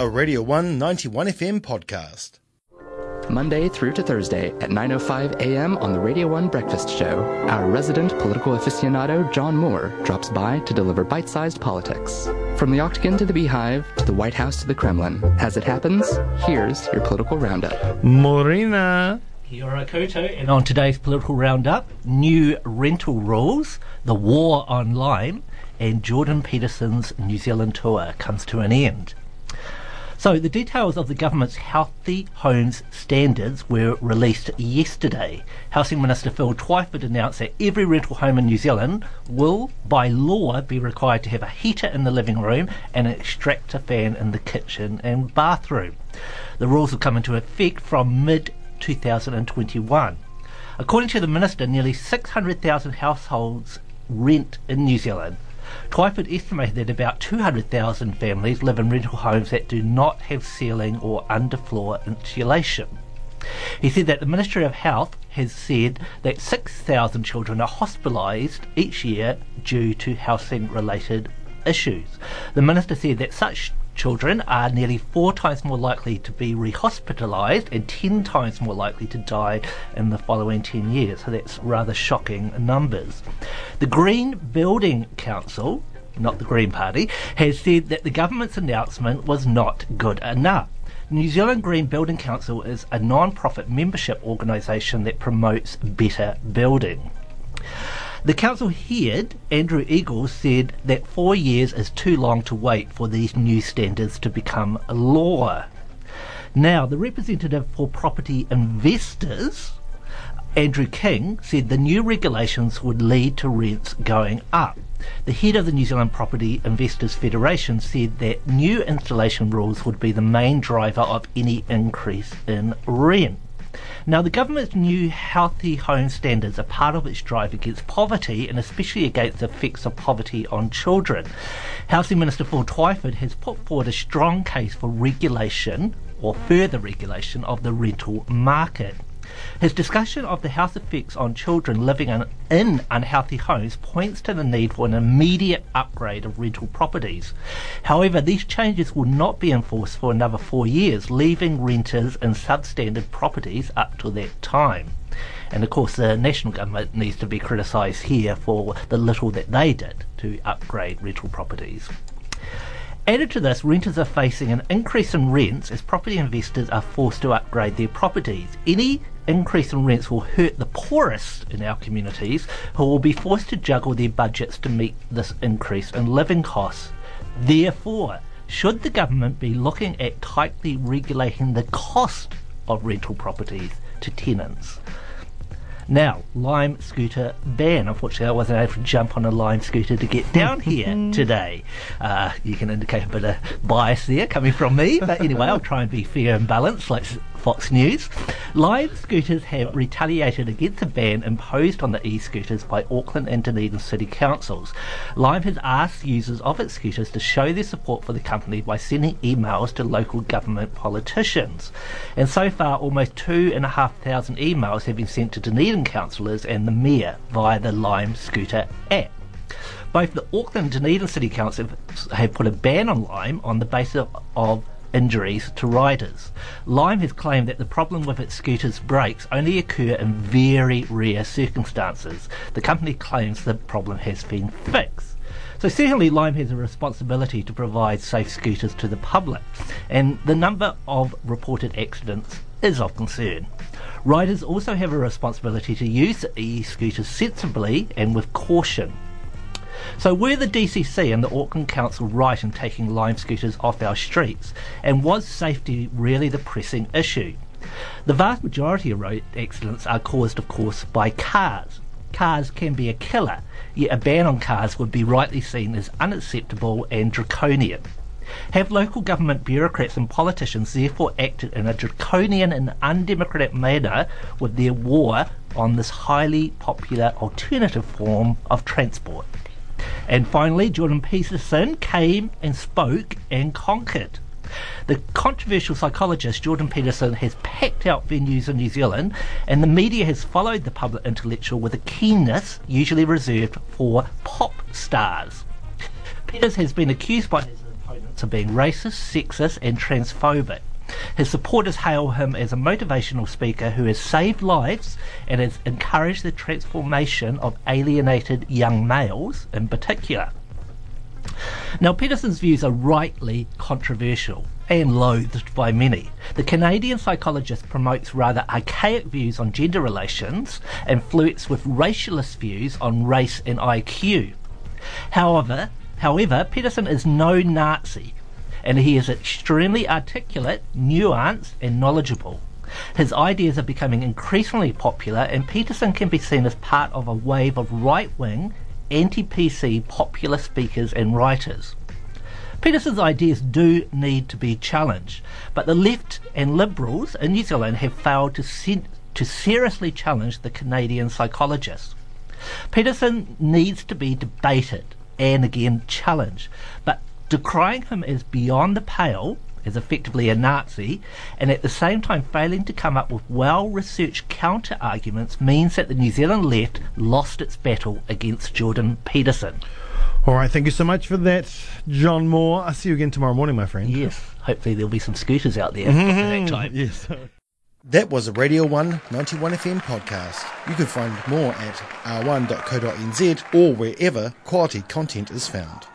a Radio 1 91 FM podcast. Monday through to Thursday at 9:05 a.m. on the Radio 1 Breakfast Show, our resident political aficionado John Moore drops by to deliver bite-sized politics. From the Octagon to the Beehive to the White House to the Kremlin, as it happens, here's your political roundup. Morena. Kia ora koutou, and on today's political roundup, new rental rules, the war online, and Jordan Peterson's New Zealand tour comes to an end. So, the details of the government's healthy homes standards were released yesterday. Housing Minister Phil Twyford announced that every rental home in New Zealand will, by law, be required to have a heater in the living room and an extractor fan in the kitchen and bathroom. The rules will come into effect from mid 2021. According to the minister, nearly 600,000 households rent in New Zealand. Twyford estimated that about 200,000 families live in rental homes that do not have ceiling or underfloor insulation. He said that the Ministry of Health has said that 6,000 children are hospitalised each year due to housing related issues. The minister said that such children are nearly four times more likely to be rehospitalised and 10 times more likely to die in the following 10 years. So that's rather shocking numbers. The Green Building Council, not the Green Party, has said that the government's announcement was not good enough. New Zealand Green Building Council is a non profit membership organisation that promotes better building. The council heard Andrew Eagles, said that four years is too long to wait for these new standards to become law. Now, the representative for property investors, Andrew King, said the new regulations would lead to rents going up. The head of the New Zealand Property Investors Federation said that new installation rules would be the main driver of any increase in rent. Now, the government's new healthy home standards are part of its drive against poverty and especially against the effects of poverty on children. Housing Minister Phil Twyford has put forward a strong case for regulation or further regulation of the rental market. His discussion of the health effects on children living in, unhealthy homes points to the need for an immediate upgrade of rental properties. However, these changes will not be enforced for another four years, leaving renters in substandard properties up to that time. And of course, the national government needs to be criticised here for the little that they did to upgrade rental properties. Added to this, renters are facing an increase in rents as property investors are forced to upgrade their properties. Any increase in rents will hurt the poorest in our communities who will be forced to juggle their budgets to meet this increase in living costs. Therefore, should the government be looking at tightly regulating the cost of rental properties to tenants? Now, Lime scooter ban. Unfortunately, I wasn't able to jump on a Lime scooter to get down here today. Uh, you can indicate a bit of bias there coming from me, but anyway, I'll try and be fair and balanced like Fox News. Lime scooters have retaliated against the ban imposed on the e-scooters by Auckland and Dunedin city councils. Lime has asked users of its scooters to show their support for the company by sending emails to local government politicians. And so far, almost two and a half thousand emails have been sent to Dunedin councillors and the mayor via the Lime Scooter app. Both the Auckland and Dunedin City Council have put a ban on Lime on the basis of injuries to riders. Lime has claimed that the problem with its scooters' brakes only occur in very rare circumstances. The company claims the problem has been fixed. So certainly Lime has a responsibility to provide safe scooters to the public, and the number of reported accidents is of concern. Riders also have a responsibility to use e-scooters sensibly and with caution. So were the DCC and the Auckland Council right in taking Lime scooters off our streets? And was safety really the pressing issue? The vast majority of road accidents are caused, of course, by cars. Cars can be a killer, yet a ban on cars would be rightly seen as unacceptable and draconian. Have local government bureaucrats and politicians therefore acted in a draconian and undemocratic manner with their war on this highly popular alternative form of transport? And finally, Jordan Peterson came and spoke and conquered. The controversial psychologist Jordan Peterson has packed out venues in New Zealand, and the media has followed the public intellectual with a keenness usually reserved for pop stars. Peters has been accused by his opponents of being racist, sexist, and transphobic. His supporters hail him as a motivational speaker who has saved lives and has encouraged the transformation of alienated young males in particular. Now, Peterson's views are rightly controversial and loathed by many. The Canadian psychologist promotes rather archaic views on gender relations and flirts with racialist views on race and IQ. However, however, Peterson is no Nazi, and he is extremely articulate, nuanced, and knowledgeable. His ideas are becoming increasingly popular, and Peterson can be seen as part of a wave of right wing, anti PC popular speakers and writers. Peterson's ideas do need to be challenged, but the left and liberals in New Zealand have failed to, to seriously challenge the Canadian psychologist. Peterson needs to be debated and again challenged, but decrying him as beyond the pale, as effectively a Nazi, and at the same time failing to come up with well researched counter arguments means that the New Zealand left lost its battle against Jordan Peterson. All right, thank you so much for that, John Moore. I'll see you again tomorrow morning, my friend. Yes, hopefully there'll be some scooters out there mm-hmm. at that time. Yes. That was a Radio 1 91 FM podcast. You can find more at r1.co.nz or wherever quality content is found.